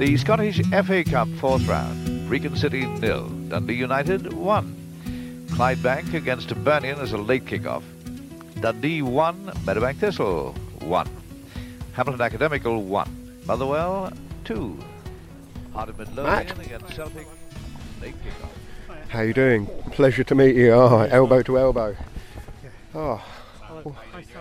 The Scottish FA Cup fourth round. Brechin City nil. Dundee United one. Clydebank against Burnian as a late kick-off. Dundee one. Meadowbank Thistle one. Hamilton Academical one. Motherwell two. Heart of Midlothian against Celtic late kick-off. How you doing? Pleasure to meet you. Oh, elbow to elbow. Oh,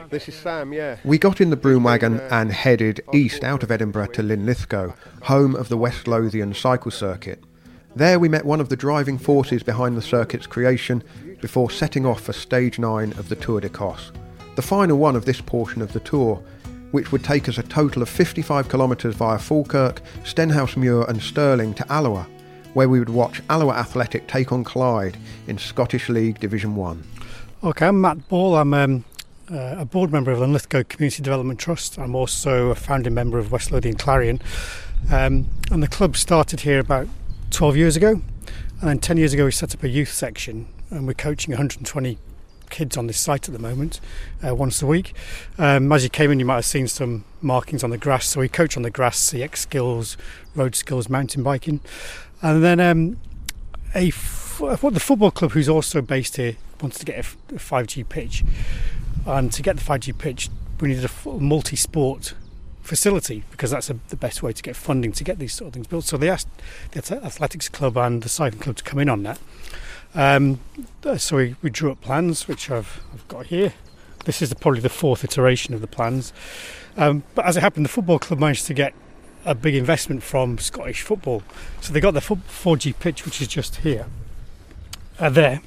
this is Sam, yeah. We got in the broom wagon and headed east out of Edinburgh to Linlithgow, home of the West Lothian cycle circuit. There we met one of the driving forces behind the circuit's creation before setting off for stage 9 of the Tour d'Écosse, the final one of this portion of the tour, which would take us a total of 55 kilometres via Falkirk, Stenhousemuir and Stirling to Alloa, where we would watch Alloa Athletic take on Clyde in Scottish League Division 1. Okay, I'm Matt Ball. I'm um, uh, a board member of the Linlithgow Community Development Trust. I'm also a founding member of West Lothian Clarion. Um, and the club started here about 12 years ago. And then 10 years ago, we set up a youth section and we're coaching 120 kids on this site at the moment, uh, once a week. Um, as you came in, you might have seen some markings on the grass. So we coach on the grass, CX skills, road skills, mountain biking. And then um, a f- what the football club, who's also based here, wants to get a 5G pitch. And to get the 5G pitch, we needed a multi sport facility because that's a, the best way to get funding to get these sort of things built. So they asked the athletics club and the cycling club to come in on that. Um, so we, we drew up plans, which I've, I've got here. This is the, probably the fourth iteration of the plans. Um, but as it happened, the football club managed to get a big investment from Scottish football. So they got the 4G pitch, which is just here, uh, there.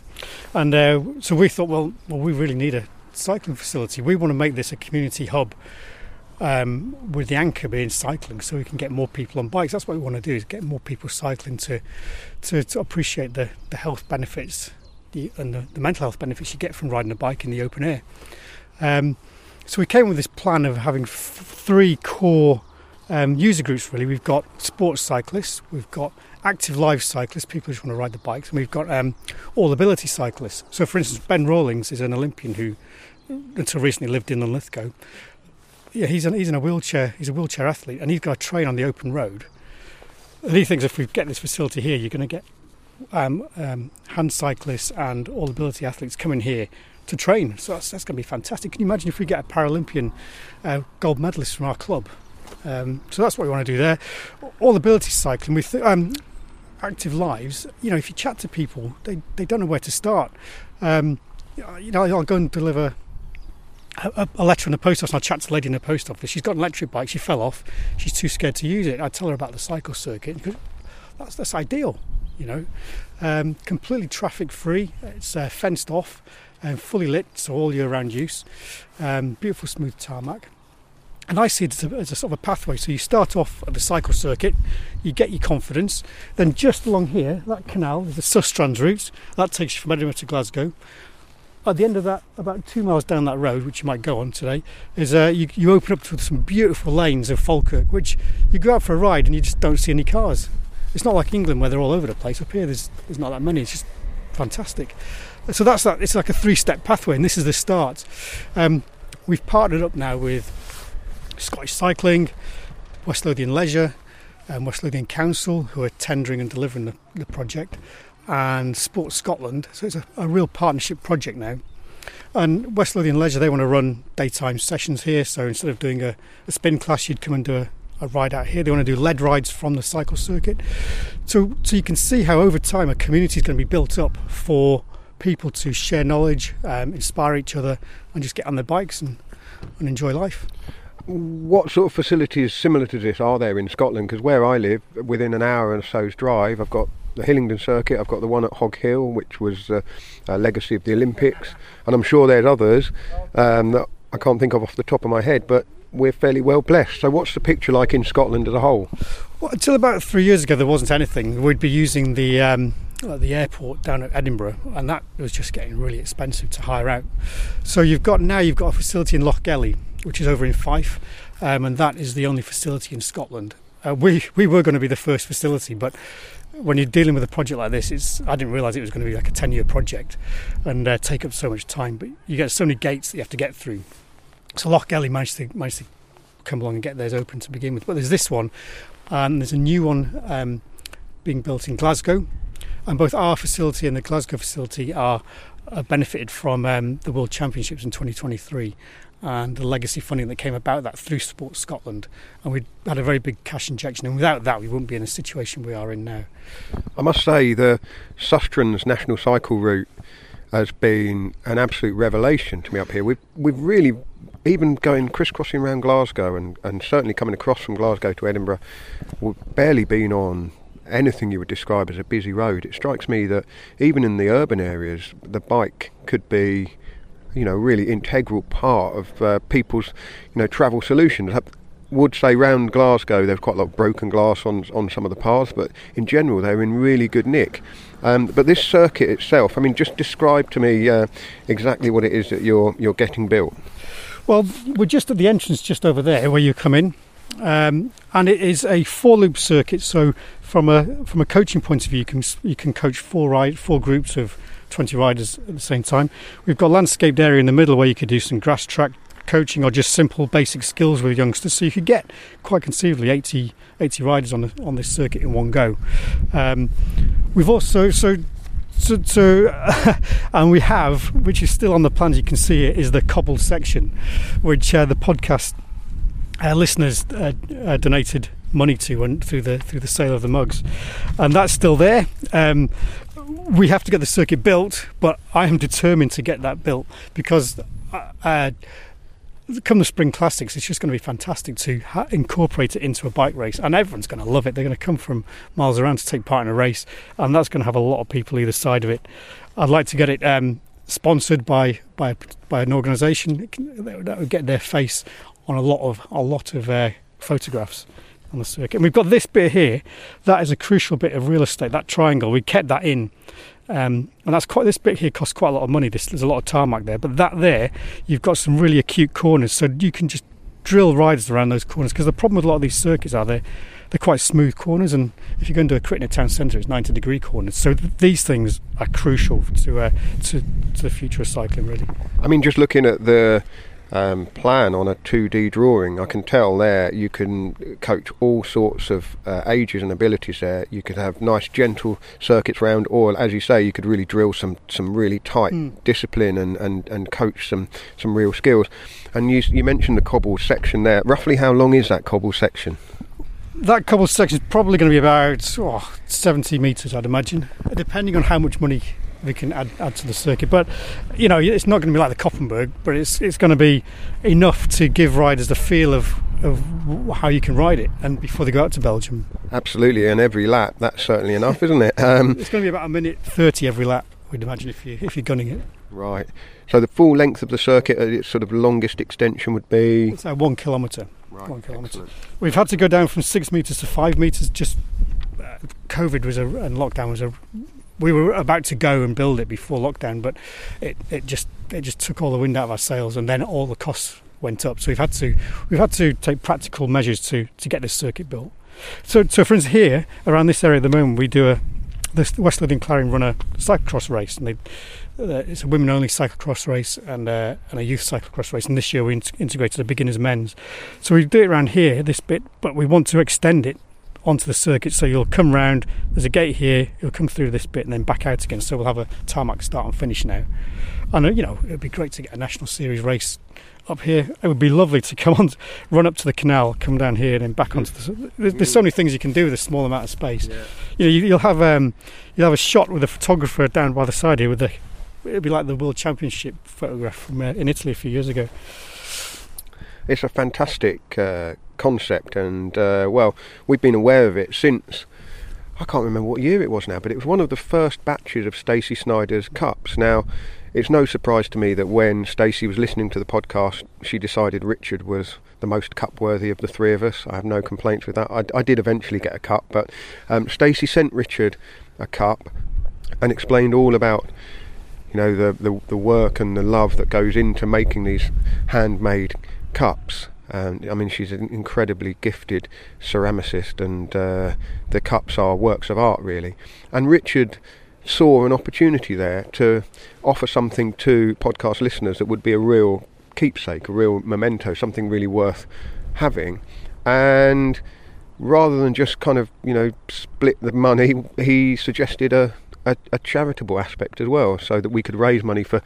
And uh, so we thought, well, well, we really need a cycling facility. We want to make this a community hub um, with the anchor being cycling, so we can get more people on bikes. That's what we want to do: is get more people cycling to to, to appreciate the, the health benefits the, and the, the, mental health benefits you get from riding a bike in the open air. Um, so we came with this plan of having f- three core um, user groups. Really, we've got sports cyclists, we've got active live cyclists, people who just want to ride the bikes, and we've got um, all ability cyclists. So, for instance, Ben Rawlings is an Olympian who, until recently, lived in Linlithgow yeah, he's in, he's in a wheelchair. He's a wheelchair athlete, and he's got to train on the open road. And he thinks if we get this facility here, you're going to get um, um, hand cyclists and all ability athletes coming here to train. So that's, that's going to be fantastic. Can you imagine if we get a Paralympian uh, gold medalist from our club? Um, so that's what we want to do there. All ability cycling with um, active lives. You know, if you chat to people, they, they don't know where to start. Um, you know, I'll go and deliver a, a, letter in the post office I chat to the lady in the post office. She's got an electric bike, she fell off, she's too scared to use it. I tell her about the cycle circuit that's, that's ideal, you know. Um, completely traffic free, it's uh, fenced off and fully lit, so all year round use. Um, beautiful smooth tarmac. And I see it as a, as a, sort of a pathway. So you start off at the cycle circuit, you get your confidence, then just along here, that canal, the Sustrans route, that takes you from Edinburgh to Glasgow at the end of that, about two miles down that road, which you might go on today, is uh, you, you open up to some beautiful lanes of Falkirk, which you go out for a ride and you just don't see any cars. It's not like England where they're all over the place. Up here, there's there's not that many. It's just fantastic. So that's that. It's like a three-step pathway, and this is the start. Um, we've partnered up now with Scottish Cycling, West Lothian Leisure, and West Lothian Council, who are tendering and delivering the, the project and Sports Scotland. So it's a, a real partnership project now. And West Lothian Leisure, they want to run daytime sessions here. So instead of doing a, a spin class, you'd come and do a, a, ride out here. They want to do lead rides from the cycle circuit. So, so you can see how over time a community is going to be built up for people to share knowledge, um, inspire each other, and just get on their bikes and, and enjoy life. What sort of facilities similar to this are there in Scotland? Because where I live, within an hour or so's drive, I've got the Hillingdon circuit. I've got the one at Hog Hill, which was uh, a legacy of the Olympics, and I'm sure there's others um, that I can't think of off the top of my head. But we're fairly well blessed. So, what's the picture like in Scotland as a whole? Well, until about three years ago, there wasn't anything. We'd be using the um, the airport down at Edinburgh, and that was just getting really expensive to hire out. So you've got now you've got a facility in Lochgelly, which is over in Fife, um, and that is the only facility in Scotland. Uh, we we were going to be the first facility, but when you're dealing with a project like this, it's I didn't realise it was going to be like a ten year project and uh, take up so much time. But you get so many gates that you have to get through. So Lochgelly managed to managed to come along and get those open to begin with. But there's this one, and there's a new one um, being built in Glasgow. And both our facility and the Glasgow facility are, are benefited from um, the World Championships in 2023 and the legacy funding that came about that through Sport Scotland. And we had a very big cash injection, and without that, we wouldn't be in the situation we are in now. I must say, the Sustrans National Cycle Route has been an absolute revelation to me up here. We've we've really even going crisscrossing around Glasgow and, and certainly coming across from Glasgow to Edinburgh, we've barely been on anything you would describe as a busy road. It strikes me that even in the urban areas, the bike could be, you know, really integral part of uh, people's, you know, travel solutions. I would say round Glasgow there's quite a lot of broken glass on on some of the paths, but in general they're in really good nick. Um, but this circuit itself, I mean, just describe to me uh, exactly what it is that you're you're getting built. Well, we're just at the entrance, just over there, where you come in, um, and it is a four loop circuit. So, from a from a coaching point of view, you can you can coach four ride four groups of 20 riders at the same time. We've got landscaped area in the middle where you could do some grass track coaching or just simple basic skills with youngsters. So you could get quite conceivably 80, 80 riders on the, on this circuit in one go. Um, we've also so so, so and we have, which is still on the plans. You can see it is the cobbled section, which uh, the podcast uh, listeners uh, uh donated money to and through the through the sale of the mugs, and that's still there. Um, we have to get the circuit built, but I am determined to get that built because uh, uh, come the spring classics, it's just going to be fantastic to ha- incorporate it into a bike race, and everyone's going to love it. They're going to come from miles around to take part in a race, and that's going to have a lot of people either side of it. I'd like to get it um, sponsored by by by an organisation that would get their face on a lot of a lot of uh, photographs on the circuit. And we've got this bit here. That is a crucial bit of real estate. That triangle, we kept that in um, and that's quite this bit here costs quite a lot of money. This, there's a lot of tarmac there, but that there, you've got some really acute corners, so you can just drill riders around those corners. Because the problem with a lot of these circuits are they they're quite smooth corners, and if you go into a crit in a town centre, it's 90 degree corners. So th- these things are crucial to, uh, to to the future of cycling, really. I mean, just looking at the um, plan on a 2D drawing, I can tell there you can coach all sorts of uh, ages and abilities there. You could have nice, gentle circuits round, or as you say, you could really drill some, some really tight mm. discipline and, and, and coach some, some real skills. And you, you mentioned the cobble section there. Roughly how long is that cobble section? That cobble section is probably going to be about oh, 70 metres, I'd imagine, depending on how much money we can add, add to the circuit. But you know, it's not going to be like the Koppenberg, but it's it's going to be enough to give riders the feel of of how you can ride it, and before they go out to Belgium. Absolutely, and every lap that's certainly enough, isn't it? Um, it's going to be about a minute thirty every lap. We'd imagine if you if you're gunning it. Right. So the full length of the circuit, its sort of longest extension would be. Uh, one kilometre. Right, one kilometre. We've had to go down from six metres to five metres. Just uh, COVID was a and lockdown was a we were about to go and build it before lockdown, but it, it just it just took all the wind out of our sails, and then all the costs went up. So we've had to we've had to take practical measures to to get this circuit built. So so for instance, here around this area at the moment, we do a the West Lothian Clarion run a cyclocross race, and they, uh, it's a women-only cyclocross race and, uh, and a youth cyclocross race. And this year we in- integrated a beginners men's. So we do it around here, this bit, but we want to extend it onto the circuit. So you'll come round, there's a gate here, you'll come through this bit and then back out again. So we'll have a tarmac start and finish now. And, uh, you know, it'd be great to get a national series race up here. It would be lovely to come on, run up to the canal, come down here, and then back onto the. There's, there's so many things you can do with a small amount of space. Yeah. You know, you, will have um, you'll have a shot with a photographer down by the side here with the. It'd be like the World Championship photograph from uh, in Italy a few years ago. It's a fantastic uh, concept, and uh, well, we've been aware of it since. I can't remember what year it was now, but it was one of the first batches of Stacey Snyder's cups. Now, it's no surprise to me that when Stacey was listening to the podcast, she decided Richard was the most cup worthy of the three of us. I have no complaints with that. I, I did eventually get a cup, but um, Stacey sent Richard a cup and explained all about you know the, the the work and the love that goes into making these handmade cups um, I mean, she's an incredibly gifted ceramicist, and uh, the cups are works of art, really. And Richard saw an opportunity there to offer something to podcast listeners that would be a real keepsake, a real memento, something really worth having. And rather than just kind of you know split the money, he suggested a, a, a charitable aspect as well, so that we could raise money for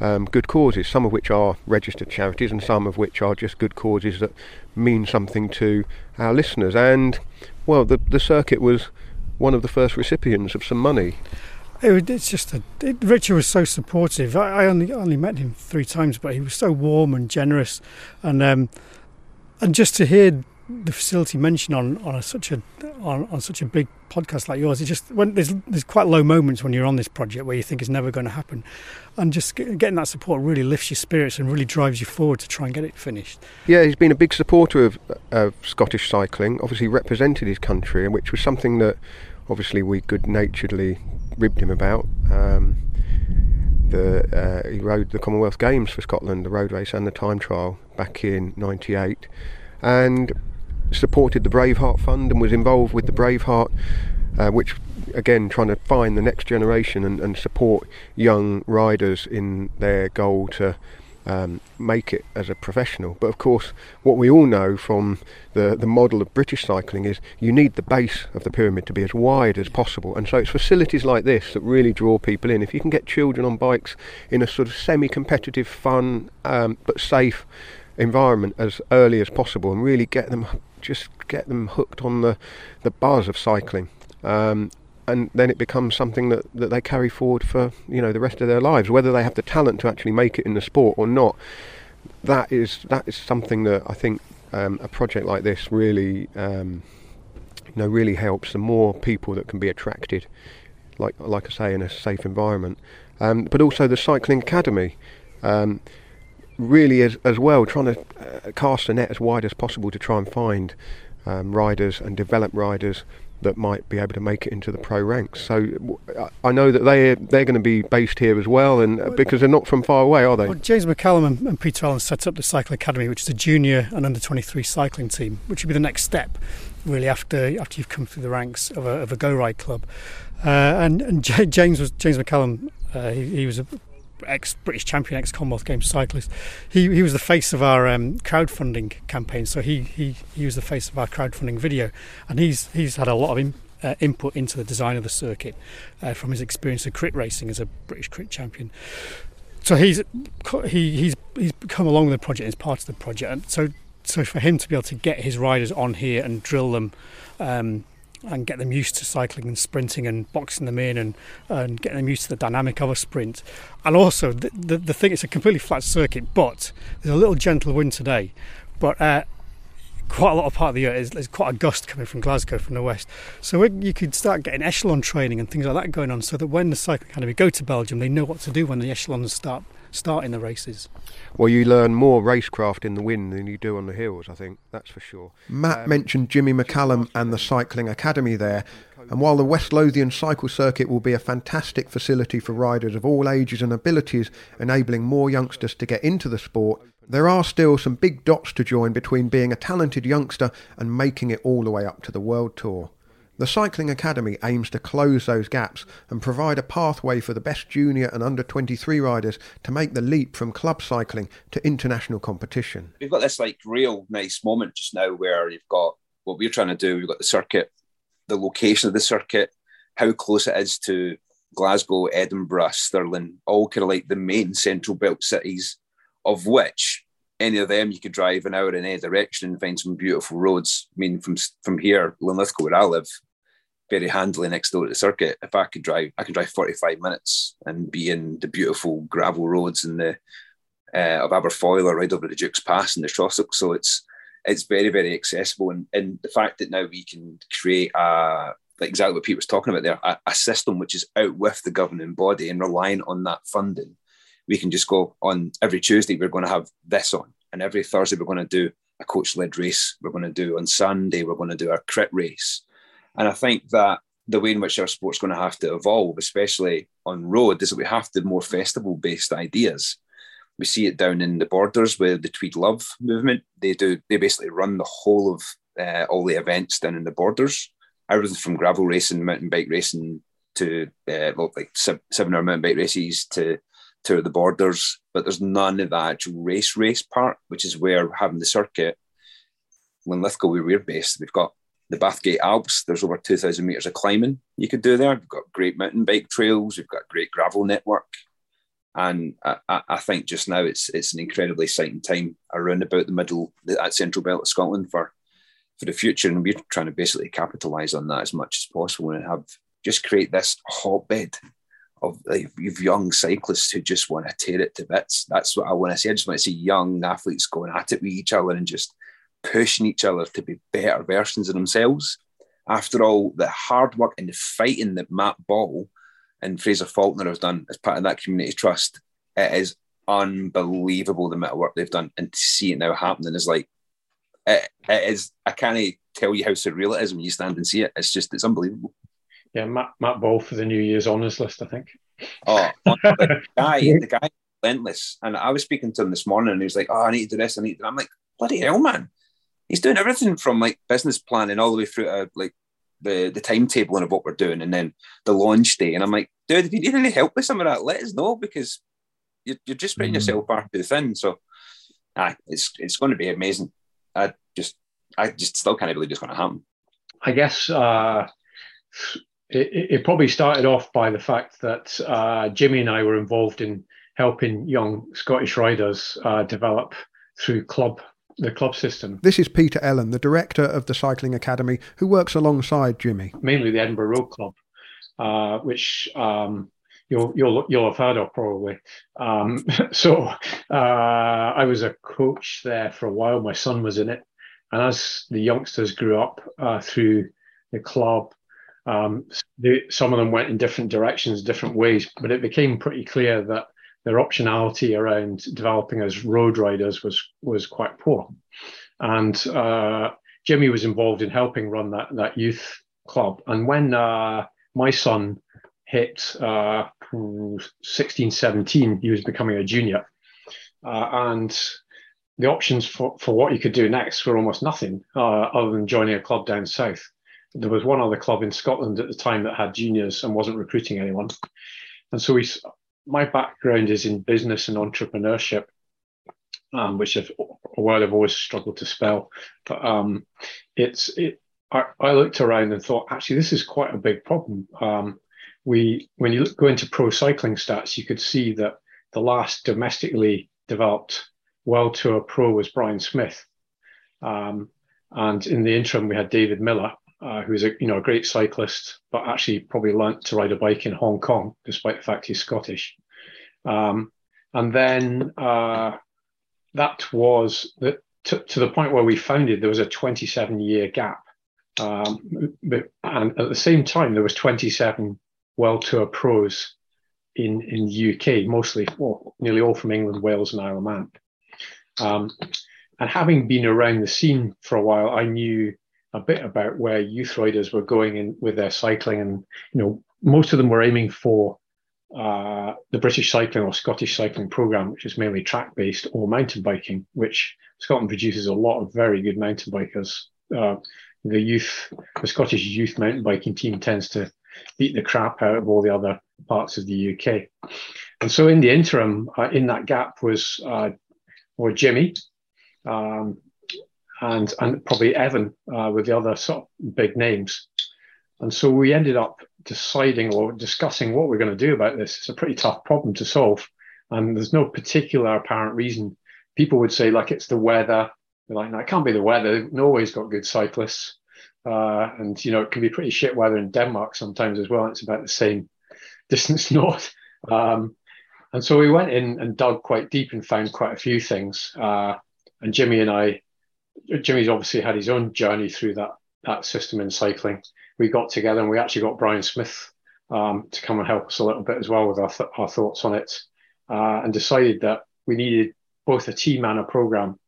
um, good causes, some of which are registered charities and some of which are just good causes that mean something to our listeners. And well, the the circuit was one of the first recipients of some money. It, it's just a, it, Richard was so supportive. I, I, only only met him three times, but he was so warm and generous, and um, and just to hear the facility mentioned on on a, such a on, on such a big podcast like yours, it just when there's there's quite low moments when you're on this project where you think it's never going to happen, and just getting that support really lifts your spirits and really drives you forward to try and get it finished. Yeah, he's been a big supporter of, of Scottish cycling. Obviously, represented his country, which was something that obviously we good naturedly ribbed him about. Um, the, uh, he rode the Commonwealth Games for Scotland, the road race and the time trial back in '98, and supported the Braveheart Fund and was involved with the Braveheart, uh, which again trying to find the next generation and, and support young riders in their goal to um, make it as a professional. But of course, what we all know from the, the model of British cycling is you need the base of the pyramid to be as wide as possible. And so it's facilities like this that really draw people in. If you can get children on bikes in a sort of semi competitive, fun, um, but safe environment as early as possible and really get them just get them hooked on the, the buzz of cycling. Um, and then it becomes something that, that they carry forward for you know the rest of their lives, whether they have the talent to actually make it in the sport or not. That is that is something that I think um, a project like this really um, you know really helps. The more people that can be attracted, like like I say, in a safe environment, um, but also the cycling academy. Really, as as well, trying to uh, cast a net as wide as possible to try and find um, riders and develop riders that might be able to make it into the pro ranks. So I know that they they're going to be based here as well, and uh, because they're not from far away, are they? Well, James McCallum and, Peter Allen set up the Cycle Academy, which is a junior and under twenty three cycling team, which would be the next step, really after after you've come through the ranks of a, of a go ride club. Uh, and, and James was James McCallum. Uh, he, he was a ex British champion, ex Commonwealth Games cyclist. He he was the face of our um, crowdfunding campaign. So he, he he was the face of our crowdfunding video, and he's he's had a lot of in, uh, input into the design of the circuit uh, from his experience of crit racing as a British crit champion. So he's he he's he's come along with the project as part of the project, and so so for him to be able to get his riders on here and drill them. Um, and get them used to cycling and sprinting and boxing them in and, and getting them used to the dynamic of a sprint. And also, the, the, the thing, it's a completely flat circuit, but there's a little gentle wind today. But uh, quite a lot of part of the year is there's quite a gust coming from Glasgow from the west. So you could start getting echelon training and things like that going on so that when the cycling academy go to Belgium, they know what to do when the echelons start starting the races. Well, you learn more racecraft in the wind than you do on the hills, I think, that's for sure. Matt um, mentioned Jimmy McCallum and the Cycling Academy there. And while the West Lothian Cycle Circuit will be a fantastic facility for riders of all ages and abilities, enabling more youngsters to get into the sport, there are still some big dots to join between being a talented youngster and making it all the way up to the World Tour. The Cycling Academy aims to close those gaps and provide a pathway for the best junior and under 23 riders to make the leap from club cycling to international competition. We've got this like real nice moment just now where you've got what we're trying to do, we've got the circuit, the location of the circuit, how close it is to Glasgow, Edinburgh, Stirling, all kind of like the main central belt cities, of which any of them you could drive an hour in any direction and find some beautiful roads. I mean, from from here, Linlithgow, where I live, very handily next door to the circuit. If I could drive, I can drive 45 minutes and be in the beautiful gravel roads in the uh, of Aberfoyle or right over the Duke's Pass and the Trossachs. So it's it's very very accessible, and, and the fact that now we can create a like exactly what Pete was talking about there, a, a system which is out with the governing body and relying on that funding. We can just go on every Tuesday. We're going to have this on, and every Thursday we're going to do a coach led race. We're going to do on Sunday. We're going to do our crit race and I think that the way in which our sport's going to have to evolve, especially on road, is that we have to more festival based ideas. We see it down in the borders with the Tweed Love movement. They do they basically run the whole of uh, all the events down in the borders, everything from gravel racing, mountain bike racing to uh, like seven hour mountain bike races to to the borders. But there's none of the actual race race part, which is where having the circuit. When Linlithgow, where we're based, we've got the Bathgate Alps. There's over 2,000 metres of climbing you could do there. We've got great mountain bike trails. We've got great gravel network. And I, I, think just now it's it's an incredibly exciting time around about the middle, that central belt of Scotland for for the future. And we're trying to basically capitalise on that as much as possible and have just create this hotbed of, of young cyclists who just want to tear it to bits. That's what I want to see. I just want to see young athletes going at it with each other and just pushing each other to be better versions of themselves. After all, the hard work and the fighting that Matt Ball and Fraser Faulkner have done as part of that community trust, it is unbelievable the amount of work they've done. And to see it now happening is like, it, it is, I can't tell you how surreal it is when you stand and see it. It's just, it's unbelievable. Yeah, Matt, Matt Ball for the New Year's honours list, I think. Oh, the guy, the guy, relentless. And I was speaking to him this morning, and he was like, "Oh, I need to do this. I need." To. I'm like, "Bloody hell, man! He's doing everything from like business planning all the way through to like the the timetabling of what we're doing and then the launch day. And I'm like, dude, if you need any help with some of that, let us know because you're, you're just putting mm. yourself far too thin. So, ah, it's it's going to be amazing. I just I just still can't believe it's going to happen. I guess uh, it, it, probably started off by the fact that uh, Jimmy and I were involved in helping young Scottish riders uh, develop through club the club system. This is Peter Ellen, the director of the Cycling Academy, who works alongside Jimmy. Mainly the Edinburgh Road Club, uh, which um, you'll you'll you'll have heard of probably. Um, so uh, I was a coach there for a while. My son was in it, and as the youngsters grew up uh, through the club, um, they, some of them went in different directions, different ways. But it became pretty clear that their optionality around developing as road riders was was quite poor. And uh, Jimmy was involved in helping run that that youth club. And when uh, my son hit uh, 16, 17, he was becoming a junior. Uh, and the options for, for what you could do next were almost nothing uh, other than joining a club down south. There was one other club in Scotland at the time that had juniors and wasn't recruiting anyone. And so we my background is in business and entrepreneurship, um, which is a word I've always struggled to spell. But um, it's it. I, I, looked around and thought, actually, this is quite a big problem. Um, we, when you look, go into pro cycling stats, you could see that the last domestically developed World Tour pro was Brian Smith, um, and in the interim we had David Millar, uh, who's a you know a great cyclist, but actually probably learnt to ride a bike in Hong Kong, despite the fact he's Scottish. Um, and then uh, that was to, to, the point where we found it. There was a 27 year gap, um, but, and at the same time there was 27 World Tour pros in in the UK, mostly well, nearly all from England, Wales, and Isle of Man. Um, and having been around the scene for a while, I knew a bit about where youth riders were going in with their cycling, and you know most of them were aiming for uh, the British cycling or Scottish cycling program, which is mainly track based, or mountain biking, which Scotland produces a lot of very good mountain bikers. Uh, the youth, the Scottish youth mountain biking team tends to beat the crap out of all the other parts of the UK. And so, in the interim, uh, in that gap was uh, or Jimmy, um, and and probably Evan uh, with the other sort of big names. And so we ended up deciding or discussing what we're going to do about this. It's a pretty tough problem to solve, and there's no particular apparent reason. People would say like it's the weather. They're like, no, it can't be the weather. Norway's got good cyclists, uh, and you know it can be pretty shit weather in Denmark sometimes as well. It's about the same distance north. Um, and so we went in and dug quite deep and found quite a few things. Uh, and Jimmy and I Jimmy's obviously had his own journey through that that system in cycling. We got together and we actually got Brian Smith um, to come and help us a little bit as well with our, th- our thoughts on it, uh, and decided that we needed both a team and a program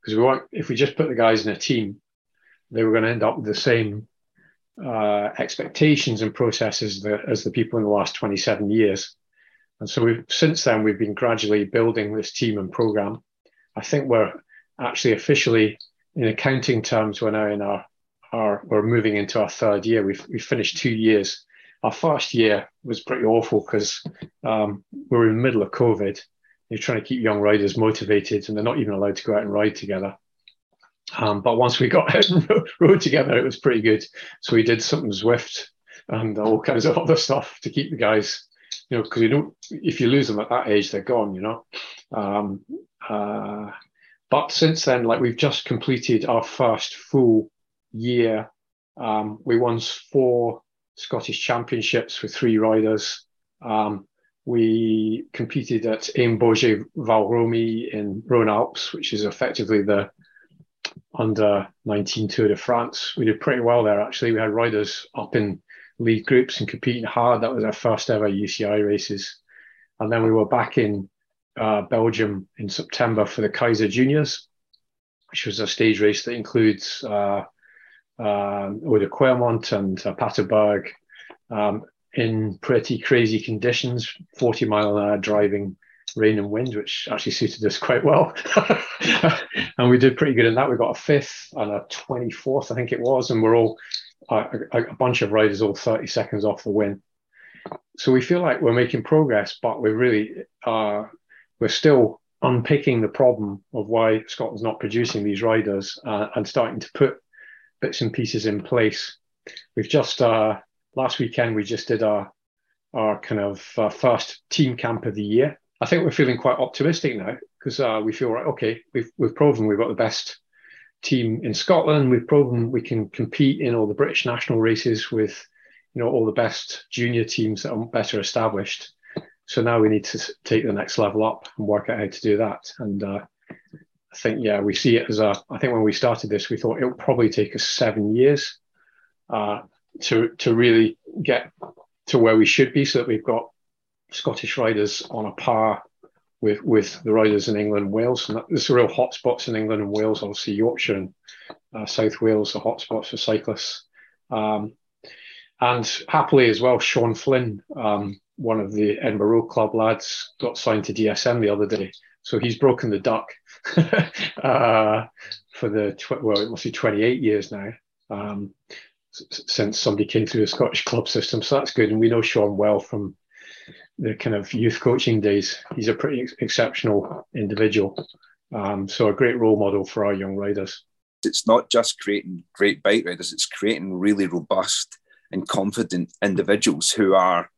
because we want if we just put the guys in a team, they were going to end up with the same uh, expectations and processes as the people in the last 27 years. And so we've since then we've been gradually building this team and program. I think we're actually officially in accounting terms, we're now in our, our we're moving into our third year. We've, we finished two years. Our first year was pretty awful because um, we were in the middle of COVID. You're trying to keep young riders motivated and they're not even allowed to go out and ride together. Um, but once we got out and rode together, it was pretty good. So we did something Zwift and all kinds of other stuff to keep the guys, you know, because you don't, if you lose them at that age, they're gone, you know. Um, uh, but since then, like we've just completed our first full year. Um, we won four Scottish championships with three riders. Um, we competed at Ain Bugey Valromey in Rhone Alps, which is effectively the under 19 Tour de France. We did pretty well there, actually. We had riders up in lead groups and competing hard. That was our first ever UCI races. And then we were back in uh, Belgium in September for the Kaiser Juniors, which was a stage race that includes uh, uh, Kwaremont and uh, Paterberg um, in pretty crazy conditions, 40 mile an hour driving, rain and wind, which actually suited us quite well. and we did pretty good in that. We got a fifth and a 24th, I think it was, and we're all a, a bunch of riders all 30 seconds off the win. So we feel like we're making progress, but we're really uh, we're still unpicking the problem of why Scotland's not producing these riders uh, and starting to put bits and pieces in place. We've just uh, last weekend we just did our our kind of uh, first team camp of the year. I think we're feeling quite optimistic now because uh, we feel right. Okay, we've we've proven we've got the best team in Scotland. We've proven we can compete in all the British national races with you know all the best junior teams that are better established. So now we need to take the next level up and work out how to do that. And uh, I think, yeah, we see it as a. I think when we started this, we thought it would probably take us seven years uh, to to really get to where we should be, so that we've got Scottish riders on a par with with the riders in England and Wales. And there's real hotspots in England and Wales. Obviously, Yorkshire and uh, South Wales are hotspots for cyclists. Um, and happily as well, Sean Flynn um, one of the Edinburgh Club lads got signed to DSM the other day. So he's broken the duck uh, for the, tw- well, it must be 28 years now um, s- since somebody came through the Scottish club system. So that's good. And we know Sean well from the kind of youth coaching days. He's a pretty ex- exceptional individual. Um, so a great role model for our young riders. It's not just creating great bike riders, it's creating really robust and confident individuals who are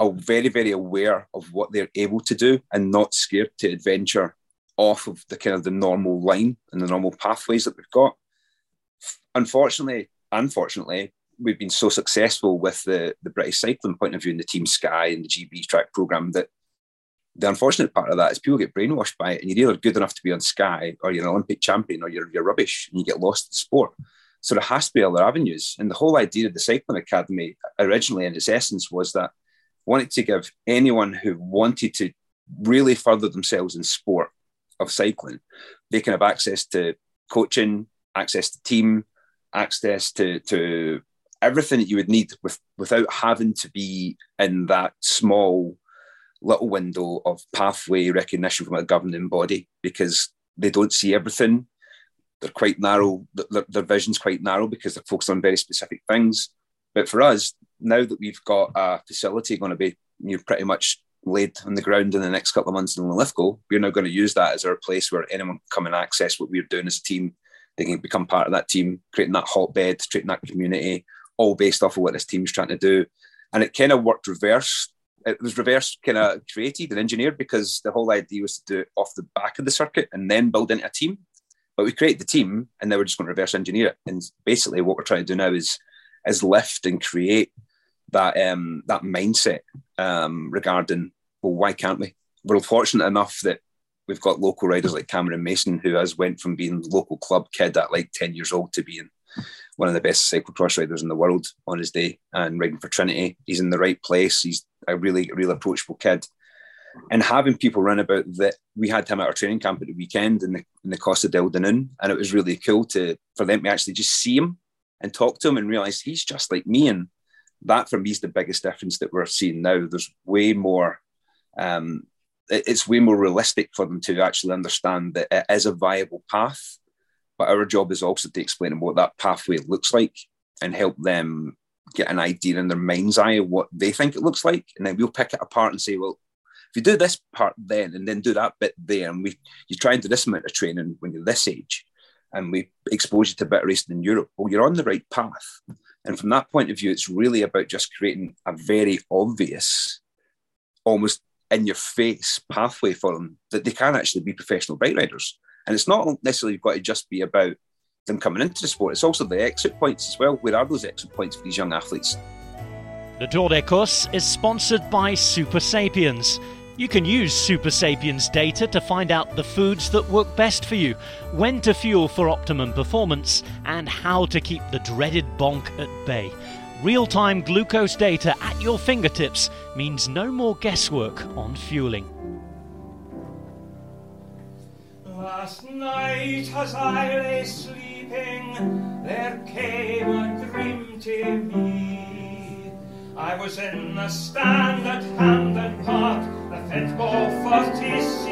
are very, very aware of what they're able to do and not scared to adventure off of the kind of the normal line and the normal pathways that we've got. Unfortunately, unfortunately, we've been so successful with the, the British cycling point of view and the Team Sky and the GB track program that the unfortunate part of that is people get brainwashed by it and you're either good enough to be on Sky or you're an Olympic champion or you're, you're rubbish and you get lost in sport. So there has to be other avenues. And the whole idea of the Cycling Academy originally in its essence was that wanted to give anyone who wanted to really further themselves in sport of cycling, they can have access to coaching, access to team, access to, to everything that you would need with, without having to be in that small little window of pathway recognition from a governing body because they don't see everything. They're quite narrow, their, their vision's quite narrow because they're focused on very specific things. But for us, now that we've got a facility going to be you know, pretty much laid on the ground in the next couple of months in Lithgow, we're now going to use that as our place where anyone can come and access what we're doing as a team. They can become part of that team, creating that hotbed, creating that community, all based off of what this team's trying to do. And it kind of worked reverse. It was reverse kind of created and engineered because the whole idea was to do it off the back of the circuit and then build into a team. But we create the team and then we're just going to reverse engineer it. And basically what we're trying to do now is is lift and create that um, that mindset um, regarding well, why can't we? We're fortunate enough that we've got local riders like Cameron Mason, who has went from being local club kid at like ten years old to being one of the best cyclocross riders in the world on his day and riding for Trinity. He's in the right place. He's a really, really approachable kid. And having people run about that, we had him at our training camp at the weekend in the, in the Costa del Dunoon, and it was really cool to for them to actually just see him and talk to him and realize he's just like me. And that for me is the biggest difference that we're seeing now. There's way more, um, it's way more realistic for them to actually understand that it is a viable path. But our job is also to explain them what that pathway looks like and help them get an idea in their mind's eye of what they think it looks like. And then we'll pick it apart and say, well, if you do this part then and then do that bit there, and we you try and do this amount of training when you're this age, and we expose you to a bit racing in Europe, well, you're on the right path. And from that point of view, it's really about just creating a very obvious, almost in your face pathway for them that they can actually be professional bike riders. And it's not necessarily got to just be about them coming into the sport, it's also the exit points as well. Where are those exit points for these young athletes? The Tour d'Écosse is sponsored by Supersapiens. You can use Supersapiens data to find out the foods that work best for you, when to fuel for optimum performance, and how to keep the dreaded bonk at bay. Real time glucose data at your fingertips means no more guesswork on fueling. Last night as I lay sleeping, there came a dream to me. I was in the stand at Hampden Park, the Fitball 40C.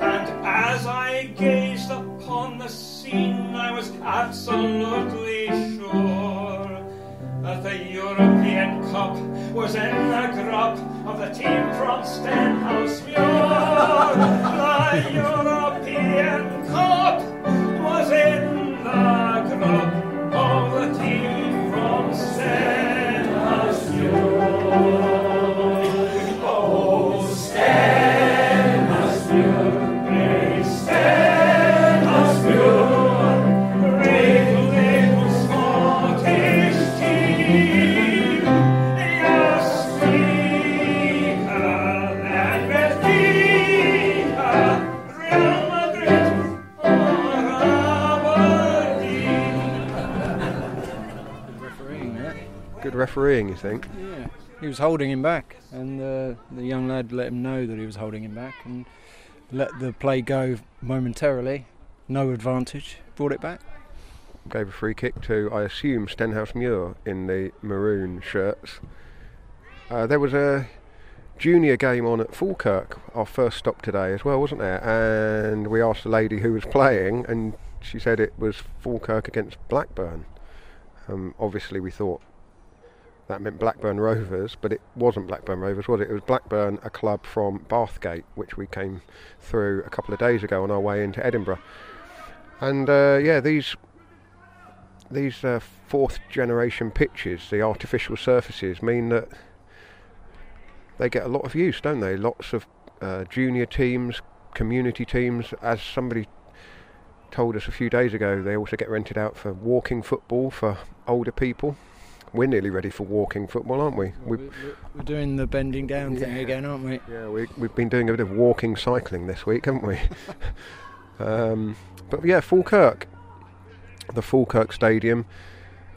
And as I gazed upon the scene, I was absolutely sure that the European Cup was in the grip of the team from Stenhousemuir. The European Cup was in the grip of the team from Stenhousemuir. Refereeing that. Good refereeing, you think? Yeah, he was holding him back, and uh, the young lad let him know that he was holding him back, and let the play go momentarily. No advantage, brought it back. Gave a free kick to, I assume, Stenhousemuir in the maroon shirts. Uh, there was a junior game on at Falkirk, our first stop today as well, wasn't there? And we asked the lady who was playing, and she said it was Falkirk against Blackburn. Um, obviously, we thought that meant Blackburn Rovers, but it wasn't Blackburn Rovers, was it? It was Blackburn, a club from Bathgate, which we came through a couple of days ago on our way into Edinburgh. And uh, yeah, these these uh, fourth generation pitches, the artificial surfaces, mean that they get a lot of use, don't they? Lots of uh, junior teams, community teams. As somebody told us a few days ago, they also get rented out for walking football for older people. We're nearly ready for walking football, aren't we? we We're, we're doing the bending down thing Yeah. again, aren't we? yeah, we, we've been doing a bit of walking cycling this week, haven't we? um, but yeah, Falkirk, the Falkirk Stadium.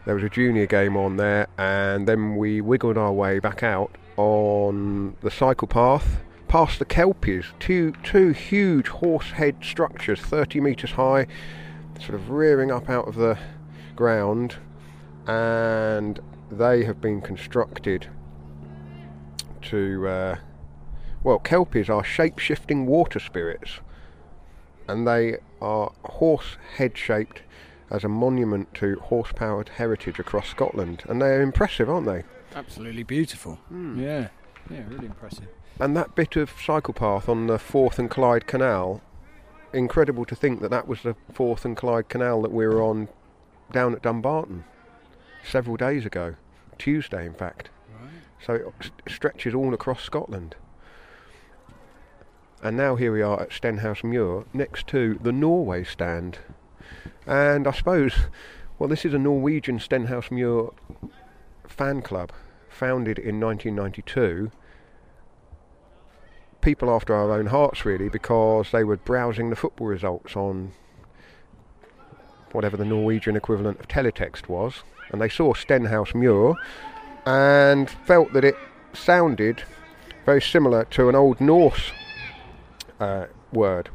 There was a junior game on there, and then we wiggled our way back out on the cycle path past the Kelpies. Two two huge horse head structures, 30 metres high, sort of rearing up out of the ground, and they have been constructed to. Uh, well, kelpies are shape shifting water spirits, and they are horse head shaped as a monument to horse powered heritage across Scotland. And they are impressive, aren't they? Absolutely beautiful. Yeah, yeah, really impressive. And that bit of cycle path on the Forth and Clyde Canal, incredible to think that that was the Forth and Clyde Canal that we were on down at Dumbarton several days ago, Tuesday in fact. Right. So it stretches all across Scotland. And now here we are at Stenhousemuir, next to the Norway stand. And I suppose, well, this is a Norwegian Stenhousemuir fan club, founded in 1992. People after our own hearts, really, because they were browsing the football results on whatever the Norwegian equivalent of teletext was, and they saw Stenhousemuir and felt that it sounded very similar to an old Norse uh, word.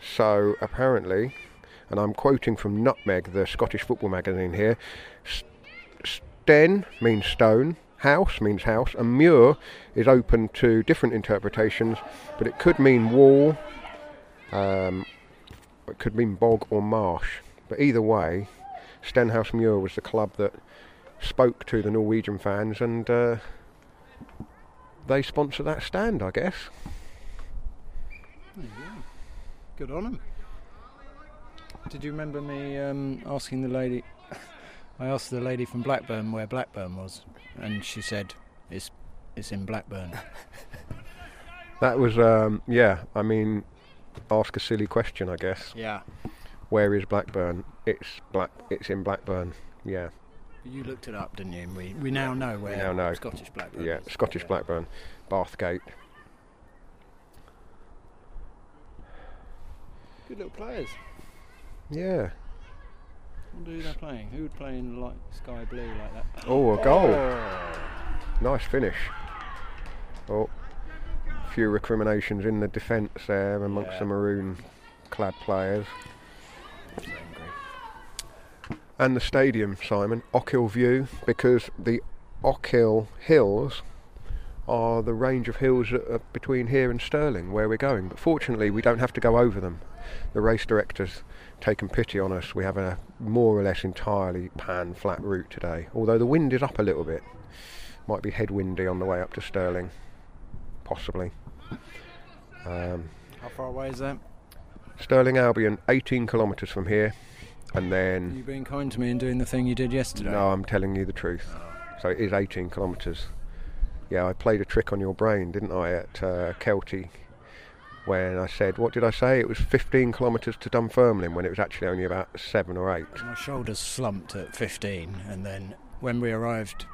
So apparently, and I'm quoting from Nutmeg, the Scottish football magazine here, Sten means stone, house means house, and muir is open to different interpretations, but it could mean wall, um, it could mean bog or marsh. But either way, Stenhousemuir was the club that spoke to the Norwegian fans, and uh, they sponsor that stand, I guess. Good on him. Did you remember me um, asking the lady? I asked the lady from Blackburn where Blackburn was, and she said it's it's in Blackburn. That was, um, yeah. I mean, ask a silly question, I guess. yeah. Where is Blackburn? It's black. It's in Blackburn. Yeah, You looked it up, didn't you? We we now know where now know. Scottish Blackburn. yeah. is. Scottish Yeah. Blackburn, Bathgate. Good little players. Yeah. I wonder who they're playing. Who would play in light sky blue like that? Oh, a goal. Oh. Nice finish. Oh, few recriminations in the defence there amongst Yeah. the maroon-clad players. And the stadium, Simon, Ochilview, because the Ochil Hills are the range of hills that are between here and Stirling, where we're going. But fortunately, we don't have to go over them. The race director's taken pity on us. We have a more or less entirely pan flat route today, although the wind is up a little bit. Might be headwindy on the way up to Stirling, possibly. Um, How far away is that? Stirling Albion, 18 kilometres from here, and then. You being kind to me and doing the thing you did yesterday. No, I'm telling you the truth. So it is 18 kilometres. Yeah, I played a trick on your brain, didn't I, at uh, Kelty, when I said, what did I say? It was 15 kilometres to Dunfermline, when it was actually only about seven or eight. My shoulders slumped at 15, and then when we arrived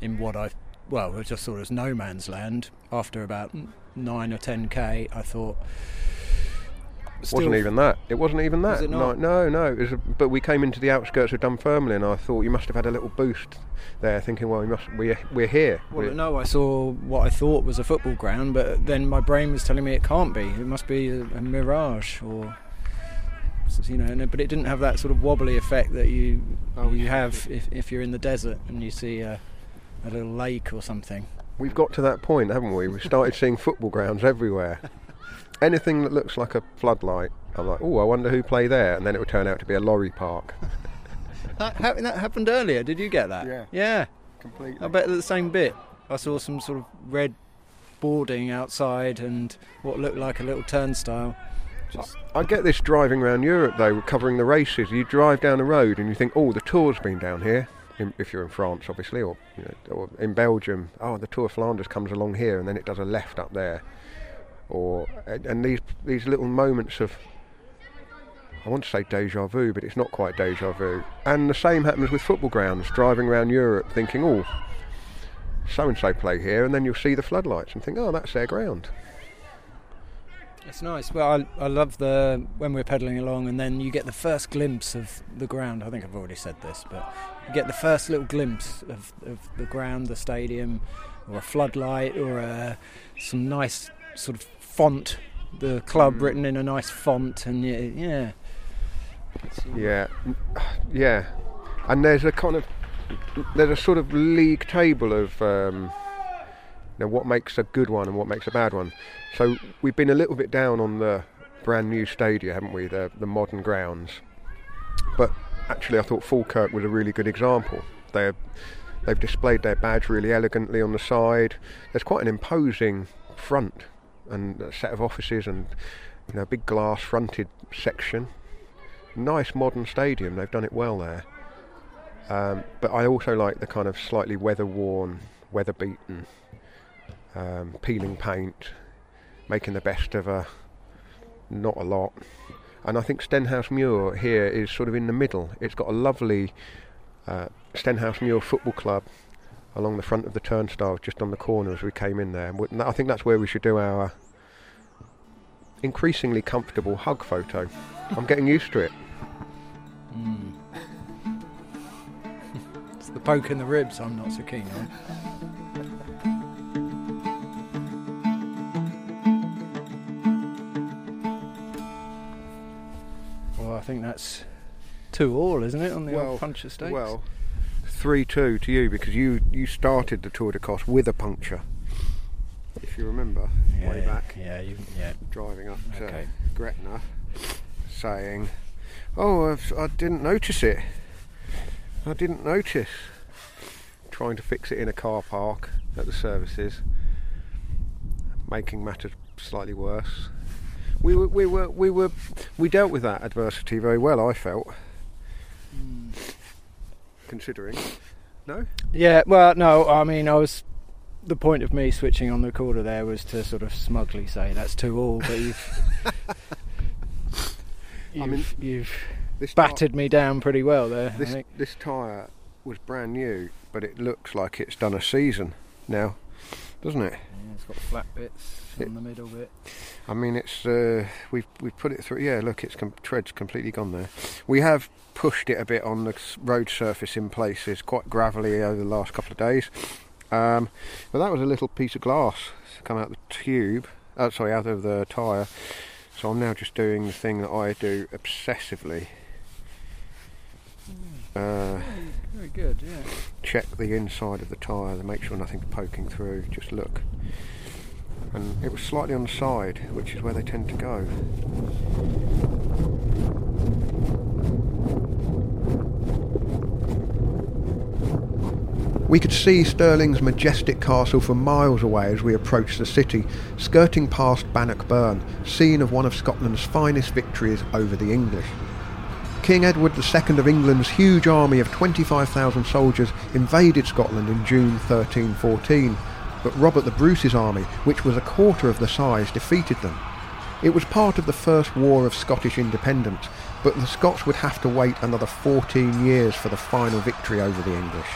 in what I, well, I just thought it was no man's land. After about nine or 10k, I thought. It wasn't even that. It wasn't even that. Was it not? No, no, no. It was a, but we came into the outskirts of Dunfermline, and I thought you must have had a little boost there, thinking, well, we must, we're, we're here. Well, We're- no, I saw what I thought was a football ground, but then my brain was telling me it can't be. It must be a, a mirage, or you know. But it didn't have that sort of wobbly effect that you Oh, you have if, if you're in the desert and you see a, a little lake or something. We've got to that point, haven't we? We've started seeing football grounds everywhere. Anything that looks like a floodlight, I'm like, oh, I wonder who play there, and then it would turn out to be a lorry park. That, hap- that happened earlier. Did you get that? Yeah. Yeah. Completely. I bet the same bit. I saw some sort of red boarding outside and what looked like a little turnstile. Just I get this driving around Europe though, covering the races. You drive down the road and you think, oh, the Tour's been down here. In, if you're in France, obviously, or, you know, or in Belgium, oh, the Tour of Flanders comes along here, and then it does a left up there. Or and, these these little moments of, I want to say deja vu, but it's not quite deja vu. And the same happens with football grounds. Driving around Europe, thinking, oh, so and so play here, and then you'll see the floodlights and think, oh, that's their ground. It's nice. Well, I, I love the when we're pedaling along, and then you get the first glimpse of the ground. I think I've already said this, but you get the first little glimpse of, of the ground, the stadium, or a floodlight, or a, some nice sort of font, the club written in a nice font, and yeah, yeah. Yeah, yeah, and there's a kind of there's a sort of league table of um, you know what makes a good one and what makes a bad one. So we've been a little bit down on the brand new stadium, haven't we? The the modern grounds, but actually I thought Falkirk was a really good example. They they've displayed their badge really elegantly on the side. There's quite an imposing front and a set of offices and you know a big glass fronted section nice modern stadium. They've done it well there. Um, but I also like the kind of slightly weather-worn, weather-beaten, um, peeling paint, making the best of a not a lot. And I think Stenhousemuir here is sort of in the middle. It's got a lovely uh, Stenhousemuir Football Club along the front of the turnstile, just on the corner as we came in there. And I think that's where we should do our increasingly comfortable hug photo. I'm getting used to it. mm. it's the poke in the ribs I'm not so keen on. Well, I think that's two all, isn't it, on the Well, old puncture stakes? Well, three two to you because you you started the Tour d'Écosse with a puncture. If you remember, yeah, way back Yeah, you, yeah. driving up to Okay. Gretna, saying, "Oh, I've, I didn't notice it. I didn't notice." Trying to fix it in a car park at the services, making matters slightly worse. we were we were we were we dealt with that adversity very well. I felt, considering. No. Yeah, well, no, I mean, I was. The point of me switching on the recorder there was to sort of smugly say that's two all, but you've. you've, I mean, you've battered me down pretty well there. This this tyre was brand new, but it looks like it's done a season now, doesn't it? Yeah, it's got flat bits It- on the middle bit. I mean, it's uh, we've we've put it through. Yeah, look, its com- tread's completely gone there. We have pushed it a bit on the road surface in places, quite gravelly over the last couple of days. Um, but that was a little piece of glass come out the tube. Oh, sorry, out of the tyre. So I'm now just doing the thing that I do obsessively. Uh, Very good, yeah. check the inside of the tyre to make sure nothing's poking through. Just look. And it was slightly on the side, which is where they tend to go. We could see Stirling's majestic castle for miles away as we approached the city, skirting past Bannockburn, scene of one of Scotland's finest victories over the English. King Edward II of England's huge army of 25,000 soldiers invaded Scotland in June 1314, but Robert the Bruce's army, which was a quarter of the size, defeated them. It was part of the First War of Scottish Independence, but the Scots would have to wait another 14 years for the final victory over the English.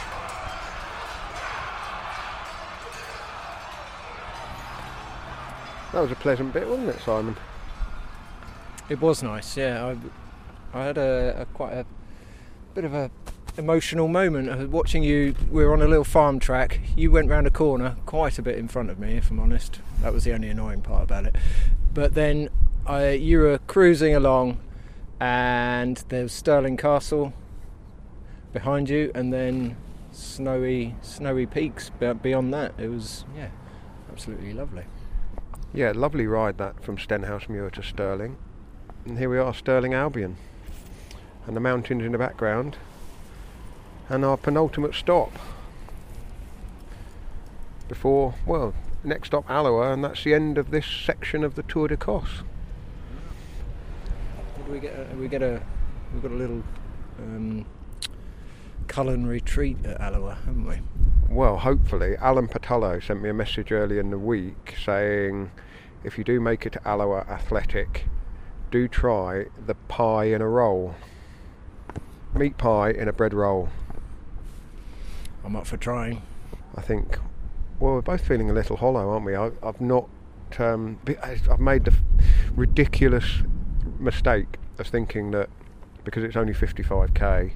That was a pleasant bit, wasn't it, Simon? It was nice, yeah. I, I had a, a quite a bit of a emotional moment of watching you. We were on a little farm track. You went round a corner, quite a bit in front of me, if I'm honest. That was the only annoying part about it. But then I, you were cruising along, and there was Stirling Castle behind you, and then snowy, snowy peaks be- beyond that. It was, yeah, absolutely lovely. Yeah, lovely ride that from Stenhousemuir to Stirling. And here we are, Stirling Albion. And the mountains in the background. And our penultimate stop. Before, well, next stop Alloa, and that's the end of this section of the Tour de. Did we get a, we get a we've got a little um, culinary treat at Alloa, haven't we? Well, hopefully, Alan Pattullo sent me a message earlier in the week saying if you do make it to Alloa Athletic, do try the pie in a roll. Meat pie in a bread roll. I'm up for trying. I think. Well, we're both feeling a little hollow, aren't we? I, I've not. Um, I've made the ridiculous mistake of thinking that because it's only 55k,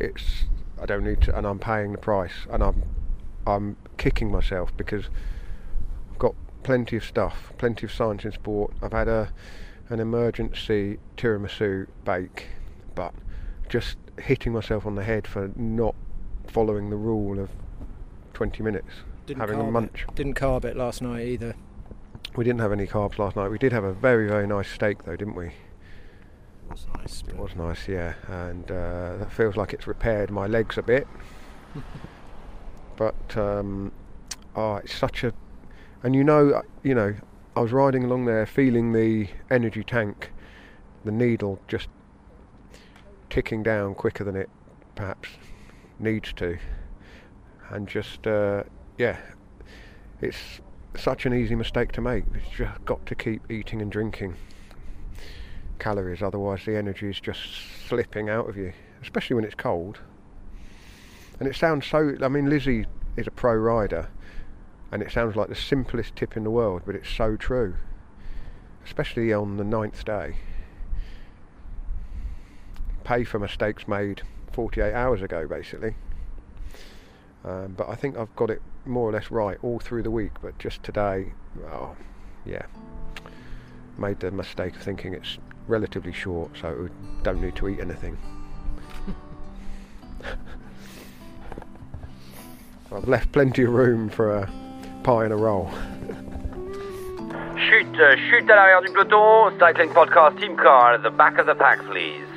it's I don't need to, and I'm paying the price, and I'm I'm kicking myself because I've got plenty of stuff, plenty of science in sport. I've had a an emergency tiramisu bake, but just hitting myself on the head for not following the rule of 20 minutes Didn't having a munch. It. Didn't carb it last night either. We didn't have any carbs last night. We did have a very, very nice steak, though, didn't we? It was nice. It was nice, yeah. And uh, that feels like it's repaired my legs a bit. but um, oh, it's such a, and you know, uh, you know, I was riding along there, feeling the energy tank, the needle just ticking down quicker than it perhaps needs to, and just uh, yeah, it's such an easy mistake to make. It's just got to keep eating and drinking calories, otherwise the energy is just slipping out of you, especially when it's cold. And it sounds so. I mean, Lizzie is a pro rider, and it sounds like the simplest tip in the world, but it's so true, especially on the ninth day. Pay for mistakes made 48 hours ago, basically. Um, but I think I've got it more or less right all through the week, but just today, oh, yeah, made the mistake of thinking it's relatively short, so we don't need to eat anything. I've left plenty of room for a pie and a roll. Chute, chute à l'arrière du peloton. Cycling Podcast Team Car at the back of the pack, please.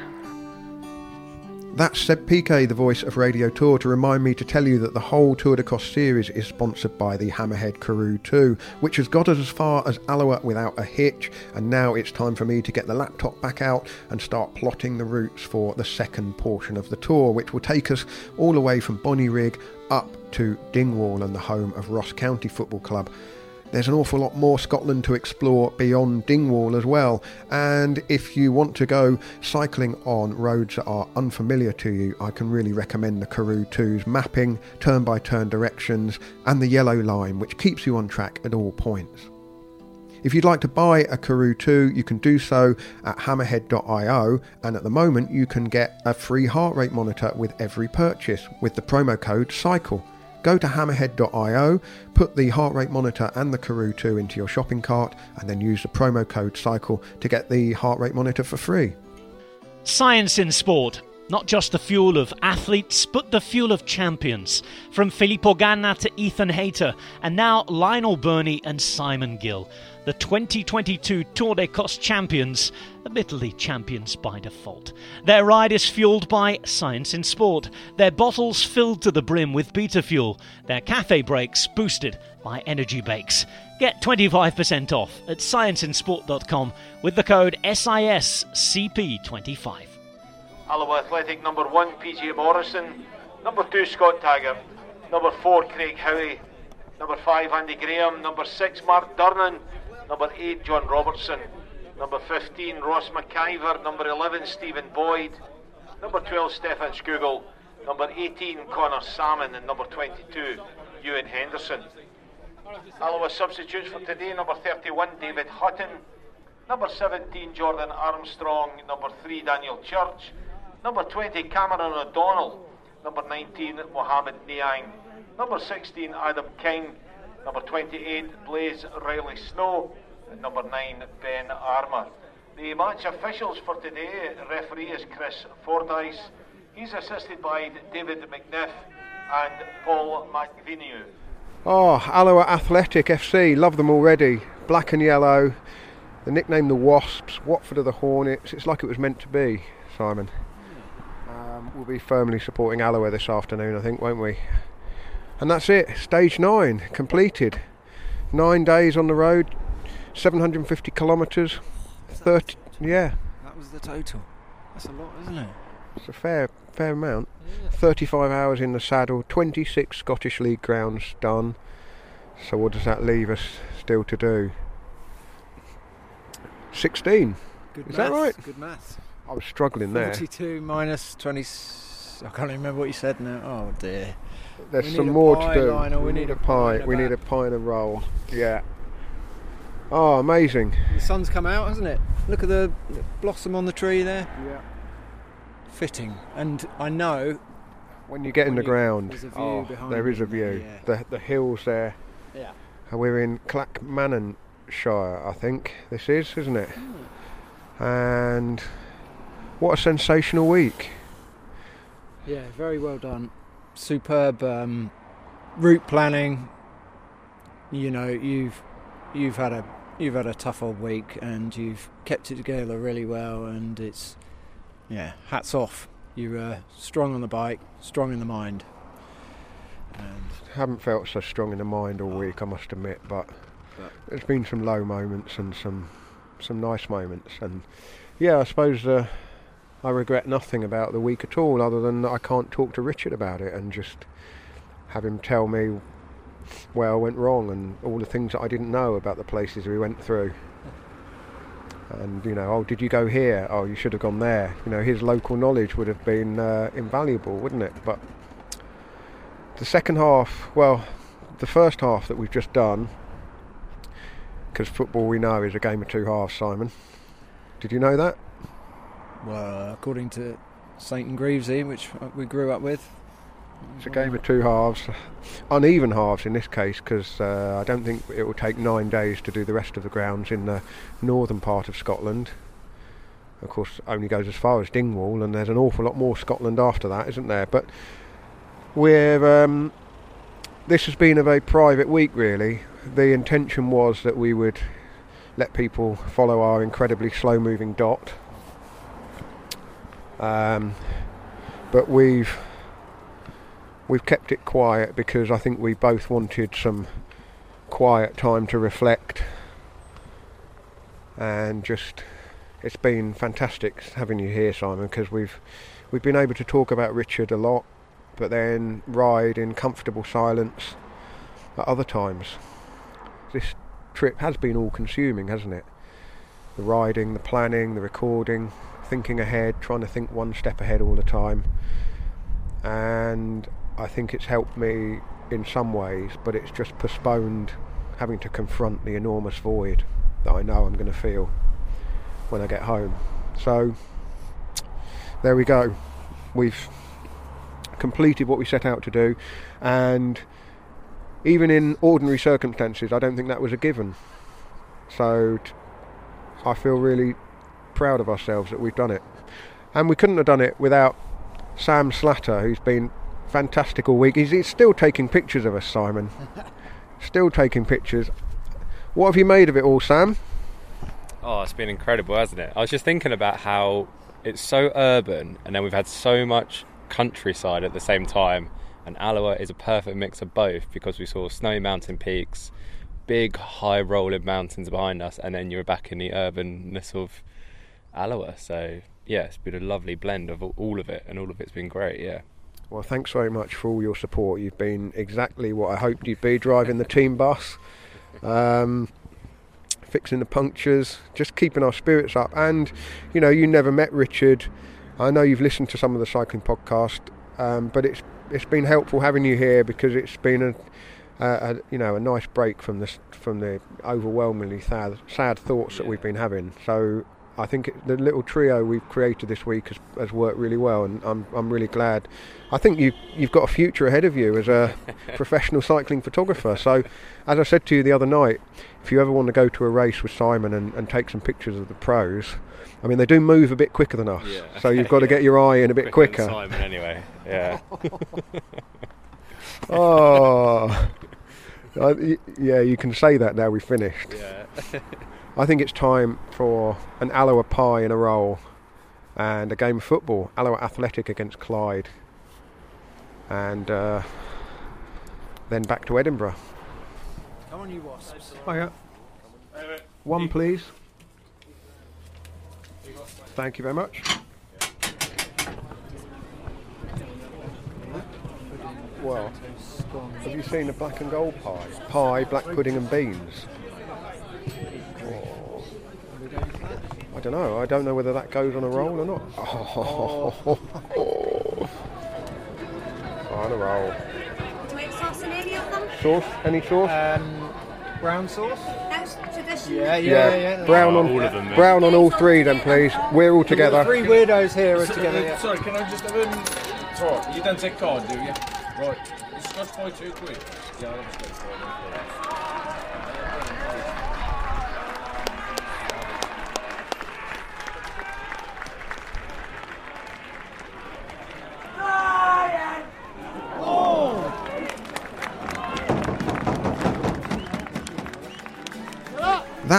That's Seb Piquet, the voice of Radio Tour, to remind me to tell you that the whole Tour d'Écosse series is sponsored by the Hammerhead Karoo 2, which has got us as far as Alloa without a hitch, and now it's time for me to get the laptop back out and start plotting the routes for the second portion of the tour, which will take us all the way from Bonnyrigg up to Dingwall and the home of Ross County Football Club there's an awful lot more Scotland to explore beyond Dingwall as well. And if you want to go cycling on roads that are unfamiliar to you, I can really recommend the Karoo 2's mapping, turn by turn directions, and the yellow line, which keeps you on track at all points. If you'd like to buy a Karoo 2, you can do so at hammerhead.io, and at the moment you can get a free heart rate monitor with every purchase with the promo code CYCLE. Go to hammerhead.io, put the heart rate monitor and the Karoo 2 into your shopping cart, and then use the promo code CYCLE to get the heart rate monitor for free. Science in sport. Not just the fuel of athletes, but the fuel of champions. From Filippo Ganna to Ethan Hayter, and now Lionel Birnie and Simon Gill the 2022 Tour d'Écosse champions, admittedly champions by default. Their ride is fueled by Science in Sport, their bottles filled to the brim with beta fuel, their cafe breaks boosted by Energy Bakes. Get 25% off at scienceinsport.com with the code SISCP25. Alloa Athletic number one PJ Morrison, number two Scott Taggart, number four Craig Howie, number five Andy Graham, number six Mark Durnan, Number 8, John Robertson. Number 15, Ross McIver. Number 11, Stephen Boyd. Number 12, Stefan Scougall. Number 18, Connor Salmon. And number 22, Ewan Henderson. Alloa substitutes for today. Number 31, David Hutton. Number 17, Jordan Armstrong. Number 3, Daniel Church. Number 20, Cameron O'Donnell. Number 19, Mohamed Niang. Number 16, Adam King. Number 28, Blaze Riley Snow. And number 9, Ben Armour. The match officials for today, referee is Chris Fordyce. He's assisted by David McNiff and Paul McVineau. Oh, Alloa Athletic FC, love them already. Black and yellow, the nickname the Wasps, Watford are the Hornets. It's like it was meant to be, Simon. Um, we'll be firmly supporting Alloa this afternoon, I think, won't we? And that's it. Stage nine completed. Nine days on the road, 750 kilometres. 30. Yeah. That was the total. That's a lot, isn't it? It's a fair, fair amount. Yeah. 35 hours in the saddle. 26 Scottish League grounds done. So what does that leave us still to do? 16. Good Is maths. that right? Good maths. I was struggling 42 there. 42 minus 20. I can't remember what you said now. Oh dear. There's some more to do. Lionel, we need a pie We need a pie and a roll. Yeah. Oh, amazing. The sun's come out, hasn't it? Look at the the blossom on the tree there. Yeah. Fitting. And I know. When you get in the you- ground, there's a view oh, behind there is a you, view. yeah. The the hills there. Yeah. We're in Clackmannanshire, I think this is, isn't it? Hmm. And what a sensational week. Yeah, very well done. Superb um, route planning. You know, you've you've had a you've had a tough old week and you've kept it together really well and it's yeah, hats off. You're uh, strong on the bike, strong in the mind. And Haven't felt so strong in the mind all week, I must admit, but But- there's been some low moments and some some nice moments, and yeah, I suppose uh, I regret nothing about the week at all, other than that I can't talk to Richard about it and just have him tell me where I went wrong and all the things that I didn't know about the places we went through. And you know, oh, did you go here? Oh, you should have gone there. You know, his local knowledge would have been uh, invaluable, wouldn't it? But the second half, well, the first half that we've just done, because football we know is a game of two halves, Simon. Did you know that? Well, according to Saint and which we grew up with, It's a game of two halves, uneven halves in this case, because uh, I don't think it will take nine days to do the rest of the grounds in the northern part of Scotland. Of course, only goes as far as Dingwall, and there's an awful lot more Scotland after that, isn't there? But we're um, this has been a very private week, really. The intention was that we would let people follow our incredibly slow-moving dot. Um, but we've we've kept it quiet because I think we both wanted some quiet time to reflect. And just it's been fantastic having you here Simon because we've we've been able to talk about Richard a lot but then ride in comfortable silence at other times. This trip has been all consuming hasn't it? The riding the planning the recording thinking ahead trying to think one step ahead all the time and I think it's helped me in some ways but it's just postponed having to confront the enormous void that I know I'm going to feel when I get home. So there we go. We've completed what we set out to do, and even in ordinary circumstances, I don't think that was a given. So t- I feel really proud of ourselves that we've done it. And we couldn't have done it without Sam Slatter, who's been fantastic all week. He's, he's still taking pictures of us, Simon. still taking pictures. What have you made of it all, Sam? Oh, it's been incredible, hasn't it? I was just thinking about how it's so urban, and then we've had so much countryside at the same time. And Alloa is a perfect mix of both because we saw snowy mountain peaks, big high rolling mountains behind us, and then you're back in the urbanness of Alloa. So yeah, it's been a lovely blend of all of it, and all of it's been great. Yeah. Well, thanks very much for all your support. You've been exactly what I hoped you'd be driving the team bus, um, fixing the punctures, just keeping our spirits up. And, you know, you never met Richard. I know you've listened to some of the cycling podcast, um, but it's it's been helpful having you here because it's been a, a, a you know a nice break from the from the overwhelmingly sad, sad thoughts that we've been having. So I think the little trio we've created this week has, has worked really well, and I'm I'm really glad. I think you you've got a future ahead of you as a professional cycling photographer. So, as I said to you the other night, if you ever want to go to a race with Simon and, and take some pictures of the pros, I mean they do move a bit quicker than us, Yeah. so you've got to get your eye in a bit Quicker quicker. Simon, anyway. Yeah. oh, yeah, you can say that now we've finished. Yeah. I think it's time for an Alloa pie in a roll and a game of football. Alloa Athletic against Clyde. And uh, then back to Edinburgh. Come on, you wasps. Oh, yeah. One, please. Thank you very much. Well, have you seen the black and gold pie? Pie, black pudding, and beans. I don't know. I don't know whether that goes on a roll or not. Oh. on a roll. Do we have sauce in any of them? Sauce? Any sauce? Um, brown sauce? That's traditional. Yeah, yeah, yeah. Brown on all of them, mate. brown on all three, then please. We're all together. Three weirdos here are together. yeah. Sorry, can I just have um, talk? You don't take card, do you? Right. It's Scotch pie two quid. Yeah, I'll have a Scotch pie.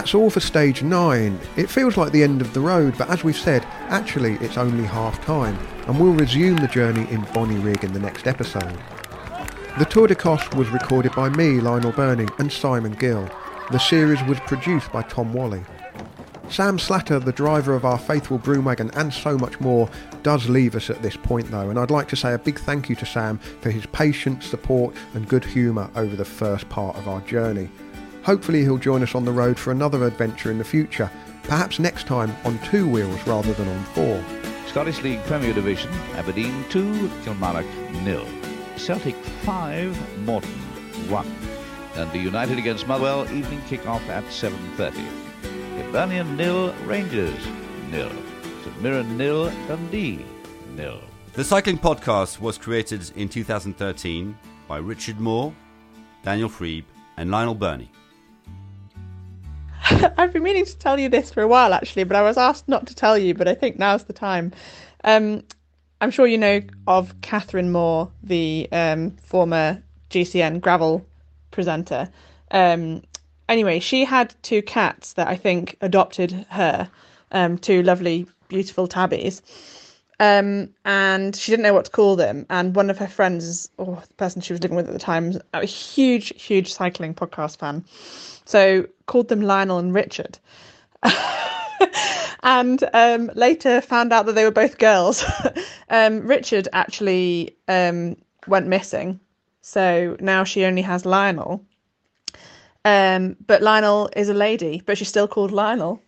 That's all for stage 9. It feels like the end of the road, but as we've said, actually it's only half time, and we'll resume the journey in Bonnyrigg in the next episode. The Tour d'Écosse was recorded by me, Lionel Birnie, and Simon Gill. The series was produced by Tom Whalley. Sam Slatter, the driver of our faithful broom wagon, and so much more, does leave us at this point though, and I'd like to say a big thank you to Sam for his patience, support, and good humour over the first part of our journey. Hopefully, he'll join us on the road for another adventure in the future, perhaps next time on two wheels rather than on four. Scottish League Premier Division, Aberdeen 2, Kilmarnock nil. Celtic 5, Morton 1. Dundee United against Motherwell, evening kick-off at 7.30. Hibernian nil, Rangers nil. St Mirren nil, Dundee nil. The Cycling Podcast was created in 2013 by Richard Moore, Daniel Friebe, and Lionel Birnie. I've been meaning to tell you this for a while actually, but I was asked not to tell you, but I think now's the time. Um, I'm sure you know of Catherine Moore, the um, former GCN gravel presenter. Um, anyway, she had two cats that I think adopted her, um, two lovely, beautiful tabbies. Um, and she didn't know what to call them. And one of her friends, or the person she was living with at the time, a huge, huge cycling podcast fan. So called them Lionel and Richard. and um, later found out that they were both girls. um, Richard actually um, went missing. So now she only has Lionel. Um, but Lionel is a lady, but she's still called Lionel.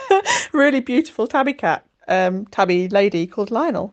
really beautiful tabby cat, um, tabby lady called Lionel.